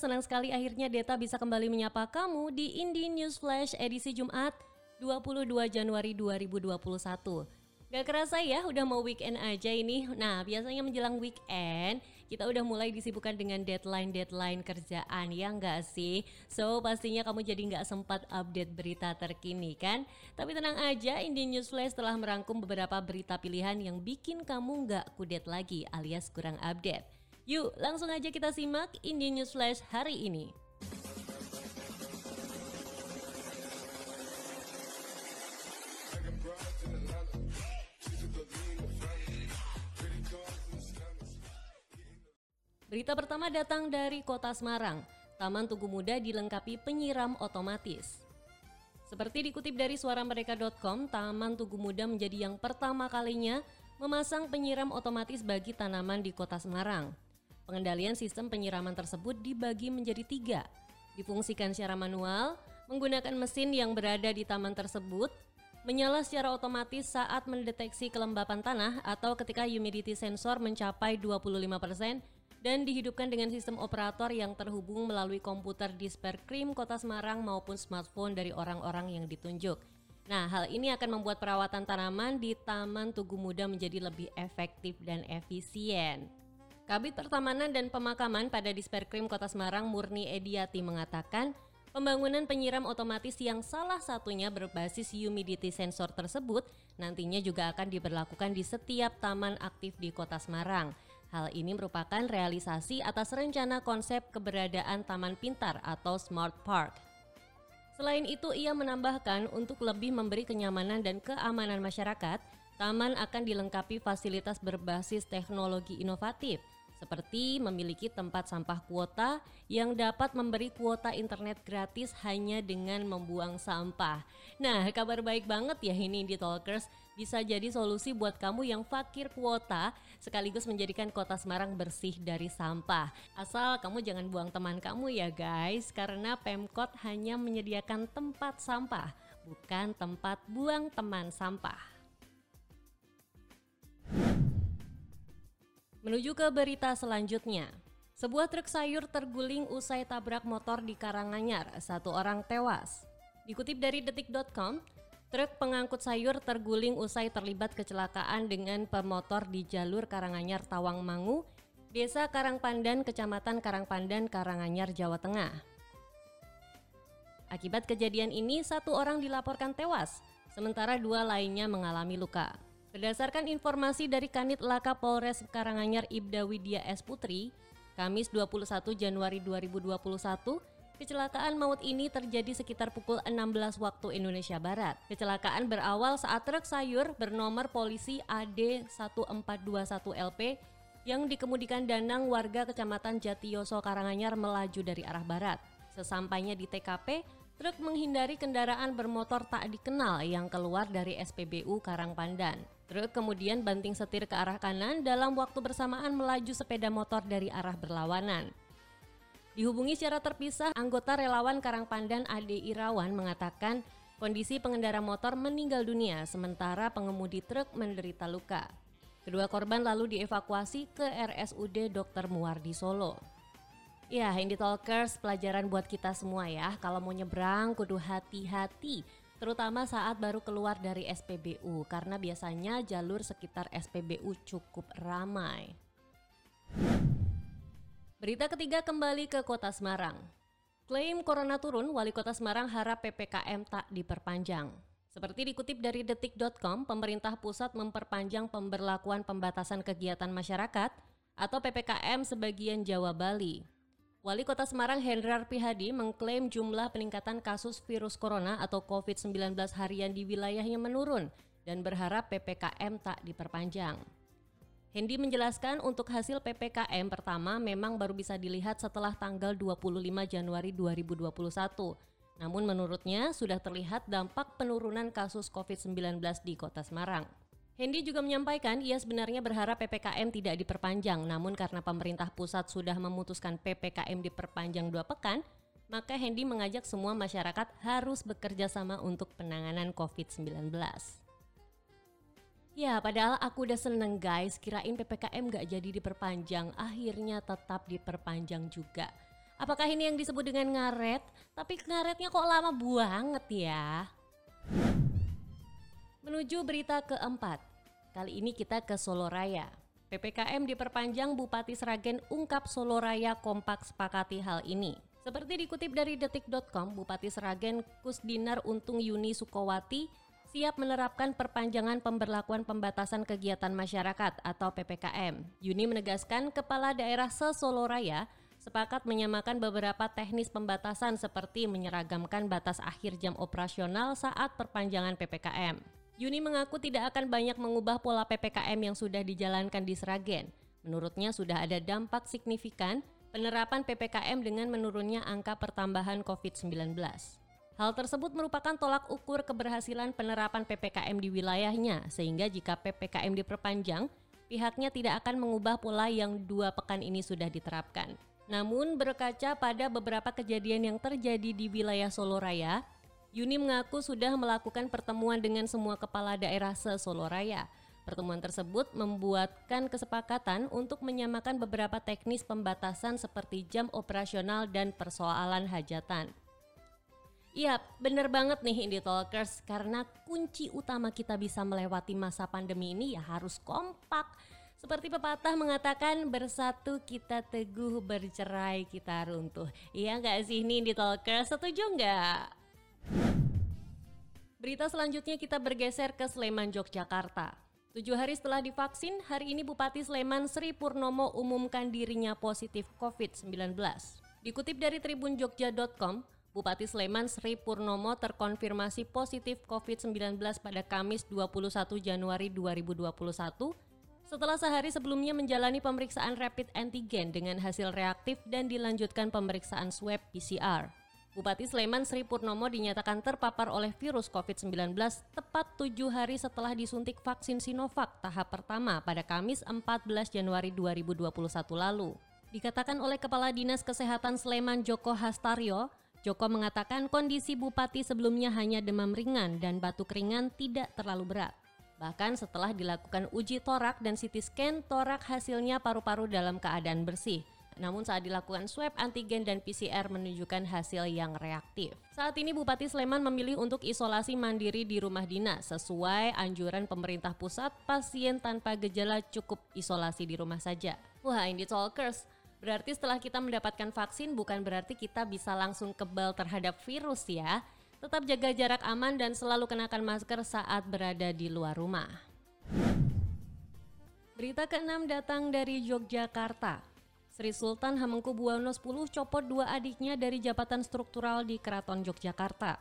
Senang sekali akhirnya Deta bisa kembali menyapa kamu di Indie News Flash edisi Jumat 22 Januari 2021. Gak kerasa ya udah mau weekend aja ini. Nah biasanya menjelang weekend kita udah mulai disibukkan dengan deadline-deadline kerjaan ya nggak sih? So pastinya kamu jadi nggak sempat update berita terkini kan? Tapi tenang aja Indie News Flash telah merangkum beberapa berita pilihan yang bikin kamu nggak kudet lagi alias kurang update. Yuk langsung aja kita simak Indie News Flash hari ini. Berita pertama datang dari kota Semarang. Taman Tugu Muda dilengkapi penyiram otomatis. Seperti dikutip dari suaramereka.com, Taman Tugu Muda menjadi yang pertama kalinya memasang penyiram otomatis bagi tanaman di kota Semarang. Pengendalian sistem penyiraman tersebut dibagi menjadi tiga. Difungsikan secara manual, menggunakan mesin yang berada di taman tersebut, menyala secara otomatis saat mendeteksi kelembapan tanah atau ketika humidity sensor mencapai 25%, dan dihidupkan dengan sistem operator yang terhubung melalui komputer di Sperkrim Kota Semarang maupun smartphone dari orang-orang yang ditunjuk. Nah, hal ini akan membuat perawatan tanaman di Taman Tugu Muda menjadi lebih efektif dan efisien. Kabit Pertamanan dan Pemakaman pada Disperkrim Kota Semarang Murni Ediati mengatakan, Pembangunan penyiram otomatis yang salah satunya berbasis humidity sensor tersebut nantinya juga akan diberlakukan di setiap taman aktif di Kota Semarang. Hal ini merupakan realisasi atas rencana konsep keberadaan taman pintar atau smart park. Selain itu, ia menambahkan untuk lebih memberi kenyamanan dan keamanan masyarakat, taman akan dilengkapi fasilitas berbasis teknologi inovatif seperti memiliki tempat sampah kuota yang dapat memberi kuota internet gratis hanya dengan membuang sampah. Nah, kabar baik banget ya ini di Talkers bisa jadi solusi buat kamu yang fakir kuota sekaligus menjadikan kota Semarang bersih dari sampah. Asal kamu jangan buang teman kamu ya guys, karena Pemkot hanya menyediakan tempat sampah, bukan tempat buang teman sampah. Menuju ke berita selanjutnya. Sebuah truk sayur terguling usai tabrak motor di Karanganyar, satu orang tewas. Dikutip dari detik.com, truk pengangkut sayur terguling usai terlibat kecelakaan dengan pemotor di jalur Karanganyar Tawangmangu, Desa Karangpandan, Kecamatan Karangpandan, Karanganyar, Jawa Tengah. Akibat kejadian ini, satu orang dilaporkan tewas, sementara dua lainnya mengalami luka. Berdasarkan informasi dari Kanit Laka Polres Karanganyar Ibda Widya S. Putri, Kamis 21 Januari 2021, kecelakaan maut ini terjadi sekitar pukul 16 waktu Indonesia Barat. Kecelakaan berawal saat truk sayur bernomor polisi AD 1421LP yang dikemudikan Danang warga Kecamatan Jatiyoso Karanganyar melaju dari arah barat. Sesampainya di TKP, truk menghindari kendaraan bermotor tak dikenal yang keluar dari SPBU Karangpandan. Truk kemudian banting setir ke arah kanan dalam waktu bersamaan melaju sepeda motor dari arah berlawanan. Dihubungi secara terpisah, anggota relawan Karangpandan Ade Irawan mengatakan kondisi pengendara motor meninggal dunia sementara pengemudi truk menderita luka. Kedua korban lalu dievakuasi ke RSUD Dr. Muardi Solo. Ya, Handy Talkers, pelajaran buat kita semua ya. Kalau mau nyebrang, kudu hati-hati terutama saat baru keluar dari SPBU karena biasanya jalur sekitar SPBU cukup ramai. Berita ketiga kembali ke Kota Semarang. Klaim corona turun, Wali Kota Semarang harap PPKM tak diperpanjang. Seperti dikutip dari detik.com, pemerintah pusat memperpanjang pemberlakuan pembatasan kegiatan masyarakat atau PPKM sebagian Jawa Bali. Wali Kota Semarang Hendrar Pihadi mengklaim jumlah peningkatan kasus virus corona atau COVID-19 harian di wilayahnya menurun dan berharap PPKM tak diperpanjang. Hendi menjelaskan untuk hasil PPKM pertama memang baru bisa dilihat setelah tanggal 25 Januari 2021. Namun menurutnya sudah terlihat dampak penurunan kasus COVID-19 di Kota Semarang. Hendy juga menyampaikan ia sebenarnya berharap PPKM tidak diperpanjang, namun karena pemerintah pusat sudah memutuskan PPKM diperpanjang dua pekan, maka Hendy mengajak semua masyarakat harus bekerja sama untuk penanganan COVID-19. Ya, padahal aku udah seneng guys, kirain PPKM gak jadi diperpanjang, akhirnya tetap diperpanjang juga. Apakah ini yang disebut dengan ngaret? Tapi ngaretnya kok lama banget ya? Menuju berita keempat, kali ini kita ke Solo Raya. PPKM diperpanjang Bupati Sragen ungkap Solo Raya kompak sepakati hal ini. Seperti dikutip dari detik.com, Bupati Sragen Kusdinar Untung Yuni Sukowati siap menerapkan perpanjangan pemberlakuan pembatasan kegiatan masyarakat atau PPKM. Yuni menegaskan kepala daerah se-Solo Raya sepakat menyamakan beberapa teknis pembatasan seperti menyeragamkan batas akhir jam operasional saat perpanjangan PPKM. Yuni mengaku tidak akan banyak mengubah pola PPKM yang sudah dijalankan di Sragen. Menurutnya sudah ada dampak signifikan penerapan PPKM dengan menurunnya angka pertambahan COVID-19. Hal tersebut merupakan tolak ukur keberhasilan penerapan PPKM di wilayahnya, sehingga jika PPKM diperpanjang, pihaknya tidak akan mengubah pola yang dua pekan ini sudah diterapkan. Namun berkaca pada beberapa kejadian yang terjadi di wilayah Solo Raya, Yuni mengaku sudah melakukan pertemuan dengan semua kepala daerah se-Solo Raya. Pertemuan tersebut membuatkan kesepakatan untuk menyamakan beberapa teknis pembatasan seperti jam operasional dan persoalan hajatan. Iya, bener banget nih Indie Talkers karena kunci utama kita bisa melewati masa pandemi ini ya harus kompak. Seperti pepatah mengatakan bersatu kita teguh, bercerai kita runtuh. Iya nggak sih ini Indie Talkers? Setuju nggak? Berita selanjutnya kita bergeser ke Sleman, Yogyakarta. Tujuh hari setelah divaksin, hari ini Bupati Sleman Sri Purnomo umumkan dirinya positif COVID-19. Dikutip dari tribunjogja.com, Bupati Sleman Sri Purnomo terkonfirmasi positif COVID-19 pada Kamis 21 Januari 2021 setelah sehari sebelumnya menjalani pemeriksaan rapid antigen dengan hasil reaktif dan dilanjutkan pemeriksaan swab PCR. Bupati Sleman Sri Purnomo dinyatakan terpapar oleh virus COVID-19 tepat tujuh hari setelah disuntik vaksin Sinovac tahap pertama pada Kamis 14 Januari 2021 lalu. Dikatakan oleh Kepala Dinas Kesehatan Sleman Joko Hastaryo, Joko mengatakan kondisi bupati sebelumnya hanya demam ringan dan batuk ringan tidak terlalu berat. Bahkan setelah dilakukan uji torak dan CT scan, torak hasilnya paru-paru dalam keadaan bersih. Namun saat dilakukan swab antigen dan PCR menunjukkan hasil yang reaktif. Saat ini Bupati Sleman memilih untuk isolasi mandiri di rumah dinas sesuai anjuran pemerintah pusat pasien tanpa gejala cukup isolasi di rumah saja. Wah ini talkers, Berarti setelah kita mendapatkan vaksin bukan berarti kita bisa langsung kebal terhadap virus ya. Tetap jaga jarak aman dan selalu kenakan masker saat berada di luar rumah. Berita keenam datang dari Yogyakarta. Sri Sultan Hamengkubuwono X copot dua adiknya dari jabatan struktural di Keraton Yogyakarta.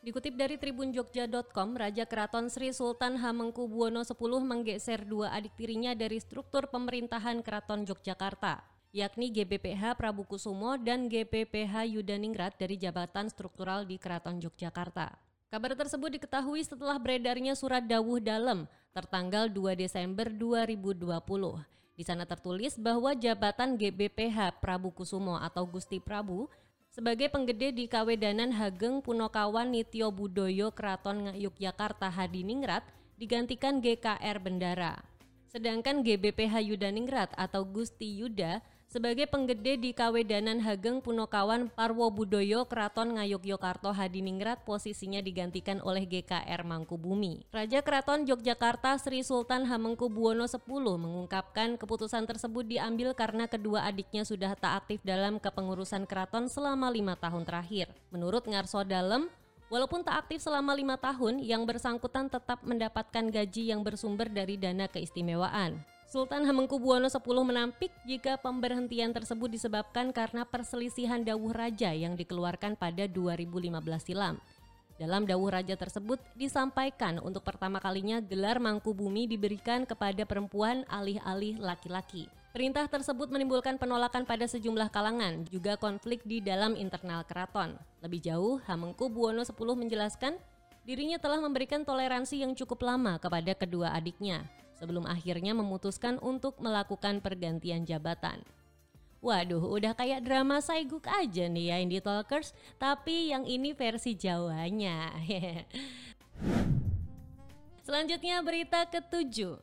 Dikutip dari tribunjogja.com, Raja Keraton Sri Sultan Hamengkubuwono X menggeser dua adik tirinya dari struktur pemerintahan Keraton Yogyakarta yakni GBPH Prabu Kusumo dan GPPH Yudaningrat dari jabatan struktural di Keraton Yogyakarta. Kabar tersebut diketahui setelah beredarnya surat dawuh dalam tertanggal 2 Desember 2020. Di sana tertulis bahwa jabatan GBPH Prabu Kusumo atau Gusti Prabu sebagai penggede di Kawedanan Hageng Punokawan Nityo Budoyo Keraton Yogyakarta Hadiningrat digantikan GKR Bendara. Sedangkan GBPH Yudaningrat atau Gusti Yuda sebagai penggede di Kawedanan Hageng Punokawan Parwo Budoyo Keraton Ngayogyakarta Hadiningrat posisinya digantikan oleh GKR Mangkubumi. Raja Keraton Yogyakarta Sri Sultan Hamengkubuwono X mengungkapkan keputusan tersebut diambil karena kedua adiknya sudah tak aktif dalam kepengurusan keraton selama lima tahun terakhir. Menurut Ngarso Dalem, Walaupun tak aktif selama lima tahun, yang bersangkutan tetap mendapatkan gaji yang bersumber dari dana keistimewaan. Sultan Hamengkubuwono X menampik jika pemberhentian tersebut disebabkan karena perselisihan dawuh raja yang dikeluarkan pada 2015 silam. Dalam dawuh raja tersebut disampaikan untuk pertama kalinya gelar Mangkubumi diberikan kepada perempuan alih-alih laki-laki. Perintah tersebut menimbulkan penolakan pada sejumlah kalangan, juga konflik di dalam internal keraton. Lebih jauh, Hamengkubuwono X menjelaskan dirinya telah memberikan toleransi yang cukup lama kepada kedua adiknya sebelum akhirnya memutuskan untuk melakukan pergantian jabatan. Waduh, udah kayak drama Saiguk aja nih ya Indie Talkers, tapi yang ini versi Jawanya. Selanjutnya berita ketujuh.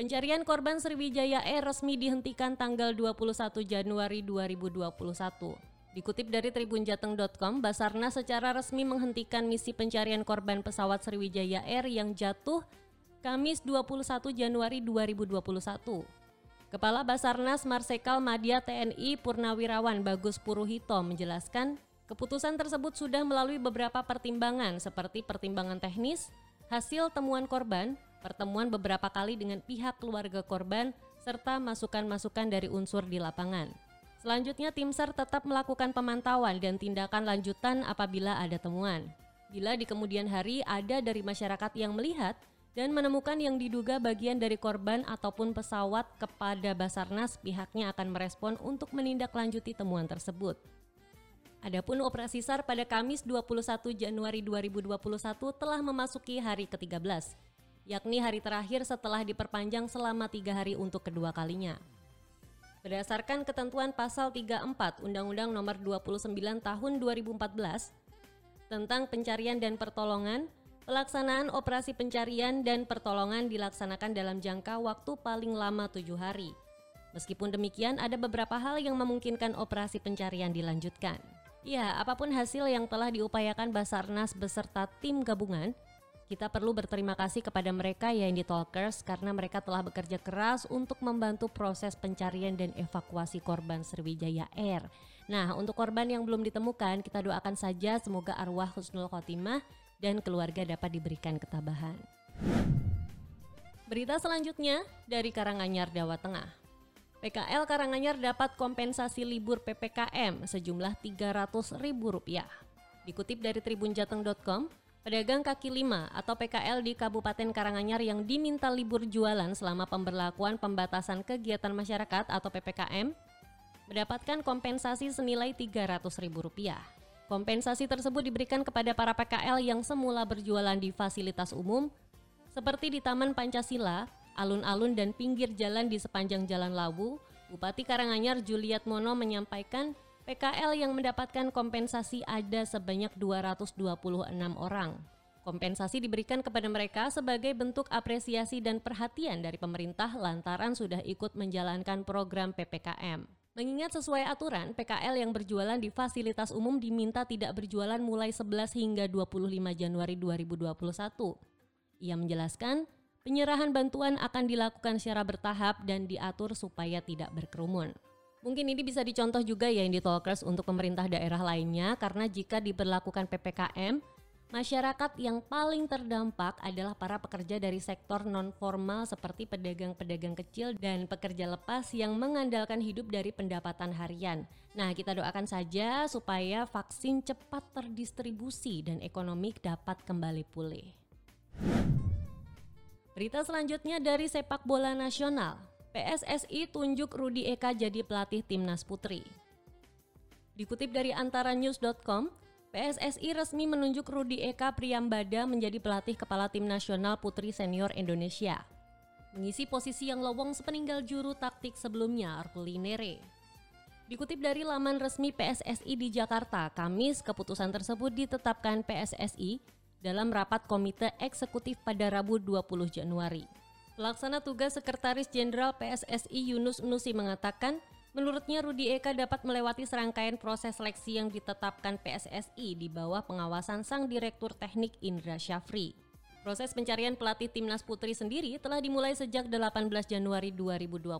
Pencarian korban Sriwijaya Air resmi dihentikan tanggal 21 Januari 2021. Dikutip dari tribunjateng.com, Basarnas secara resmi menghentikan misi pencarian korban pesawat Sriwijaya Air yang jatuh Kamis 21 Januari 2021. Kepala Basarnas Marsekal Madya TNI Purnawirawan Bagus Puruhito menjelaskan, keputusan tersebut sudah melalui beberapa pertimbangan seperti pertimbangan teknis, hasil temuan korban, pertemuan beberapa kali dengan pihak keluarga korban, serta masukan-masukan dari unsur di lapangan. Selanjutnya tim SAR tetap melakukan pemantauan dan tindakan lanjutan apabila ada temuan. Bila di kemudian hari ada dari masyarakat yang melihat dan menemukan yang diduga bagian dari korban ataupun pesawat kepada Basarnas, pihaknya akan merespon untuk menindaklanjuti temuan tersebut. Adapun operasi SAR pada Kamis 21 Januari 2021 telah memasuki hari ke-13, yakni hari terakhir setelah diperpanjang selama tiga hari untuk kedua kalinya. Berdasarkan ketentuan pasal 34 Undang-Undang Nomor 29 Tahun 2014 tentang pencarian dan pertolongan, pelaksanaan operasi pencarian dan pertolongan dilaksanakan dalam jangka waktu paling lama tujuh hari. Meskipun demikian, ada beberapa hal yang memungkinkan operasi pencarian dilanjutkan. Ya, apa pun hasil yang telah diupayakan Basarnas beserta tim gabungan, kita perlu berterima kasih kepada mereka ya Indie Talkers karena mereka telah bekerja keras untuk membantu proses pencarian dan evakuasi korban Sriwijaya Air. Nah, untuk korban yang belum ditemukan, kita doakan saja semoga arwah Husnul Khotimah dan keluarga dapat diberikan ketabahan. Berita selanjutnya dari Karanganyar, Jawa Tengah. PKL Karanganyar dapat kompensasi libur PPKM sejumlah Rp300.000. Dikutip dari tribunjateng.com, Pedagang kaki lima atau PKL di Kabupaten Karanganyar yang diminta libur jualan selama pemberlakuan pembatasan kegiatan masyarakat atau PPKM mendapatkan kompensasi senilai Rp300.000. Kompensasi tersebut diberikan kepada para PKL yang semula berjualan di fasilitas umum seperti di Taman Pancasila, alun-alun dan pinggir jalan di sepanjang Jalan Lawu. Bupati Karanganyar Juliat Mono menyampaikan PKL yang mendapatkan kompensasi ada sebanyak 226 orang. Kompensasi diberikan kepada mereka sebagai bentuk apresiasi dan perhatian dari pemerintah lantaran sudah ikut menjalankan program PPKM. Mengingat sesuai aturan, PKL yang berjualan di fasilitas umum diminta tidak berjualan mulai 11 hingga 25 Januari 2021. Ia menjelaskan, penyerahan bantuan akan dilakukan secara bertahap dan diatur supaya tidak berkerumun. Mungkin ini bisa dicontoh juga ya Indie Talkers untuk pemerintah daerah lainnya karena jika diberlakukan PPKM, masyarakat yang paling terdampak adalah para pekerja dari sektor non formal seperti pedagang-pedagang kecil dan pekerja lepas yang mengandalkan hidup dari pendapatan harian. Nah, kita doakan saja supaya vaksin cepat terdistribusi dan ekonomi dapat kembali pulih. Berita selanjutnya dari sepak bola nasional. PSSI tunjuk Rudi Eka jadi pelatih timnas putri. Dikutip dari antaranews.com, PSSI resmi menunjuk Rudi Eka Priambada menjadi pelatih kepala tim nasional putri senior Indonesia. Mengisi posisi yang lowong sepeninggal juru taktik sebelumnya Artuli Nere. Dikutip dari laman resmi PSSI di Jakarta, Kamis keputusan tersebut ditetapkan PSSI dalam rapat komite eksekutif pada Rabu 20 Januari. Pelaksana tugas Sekretaris Jenderal PSSI Yunus Nusi mengatakan, menurutnya Rudi Eka dapat melewati serangkaian proses seleksi yang ditetapkan PSSI di bawah pengawasan Sang Direktur Teknik Indra Syafri. Proses pencarian pelatih timnas putri sendiri telah dimulai sejak 18 Januari 2021.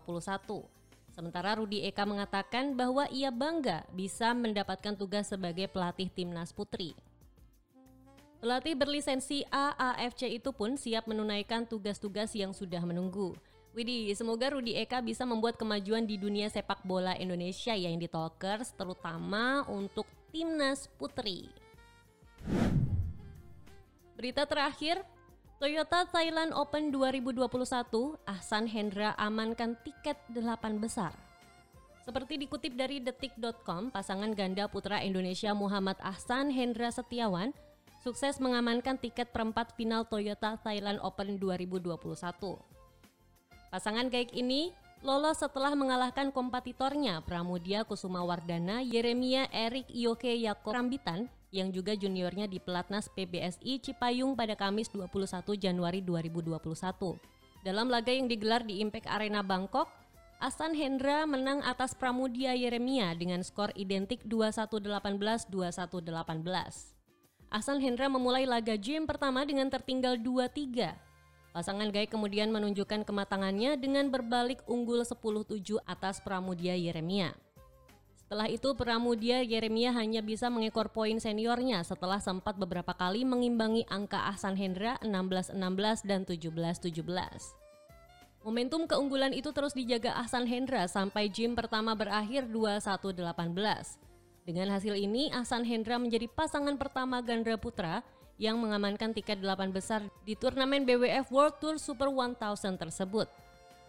Sementara Rudi Eka mengatakan bahwa ia bangga bisa mendapatkan tugas sebagai pelatih timnas putri. Pelatih berlisensi AAFC itu pun siap menunaikan tugas-tugas yang sudah menunggu. Widih, semoga Rudi Eka bisa membuat kemajuan di dunia sepak bola Indonesia ya yang di Talkers, terutama untuk timnas putri. Berita terakhir, Toyota Thailand Open 2021, Ahsan Hendra amankan tiket delapan besar. Seperti dikutip dari detik.com, pasangan ganda putra Indonesia Muhammad Ahsan Hendra Setiawan sukses mengamankan tiket perempat final Toyota Thailand Open 2021. Pasangan gaik ini lolos setelah mengalahkan kompetitornya Pramudia Kusuma Wardana Yeremia Erik Yoke Yako Rambitan yang juga juniornya di Pelatnas PBSI Cipayung pada Kamis 21 Januari 2021. Dalam laga yang digelar di Impact Arena Bangkok, Asan Hendra menang atas Pramudia Yeremia dengan skor identik 21-18-21-18. Asan Hendra memulai laga game pertama dengan tertinggal 2-3 Pasangan Gai kemudian menunjukkan kematangannya dengan berbalik unggul 10-7 atas Pramudia Yeremia. Setelah itu Pramudia Yeremia hanya bisa mengekor poin seniornya setelah sempat beberapa kali mengimbangi angka Ahsan Hendra 16-16 dan 17-17. Momentum keunggulan itu terus dijaga Ahsan Hendra sampai game pertama berakhir 21-18. Dengan hasil ini, Ahsan Hendra menjadi pasangan pertama ganda putra yang mengamankan tiket delapan besar di turnamen BWF World Tour Super 1000 tersebut.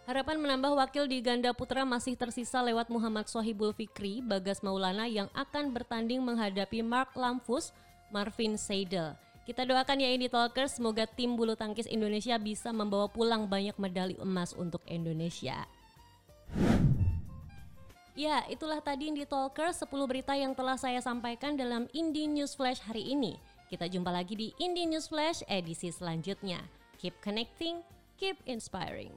Harapan menambah wakil di ganda putra masih tersisa lewat Muhammad Sohibul Fikri, Bagas Maulana yang akan bertanding menghadapi Mark Lamfus, Marvin Seidel. Kita doakan ya Indie Talkers, semoga tim bulu tangkis Indonesia bisa membawa pulang banyak medali emas untuk Indonesia. Ya, itulah tadi Indie Talkers 10 berita yang telah saya sampaikan dalam Indie News Flash hari ini. Kita jumpa lagi di Indie News Flash edisi selanjutnya. Keep connecting, keep inspiring.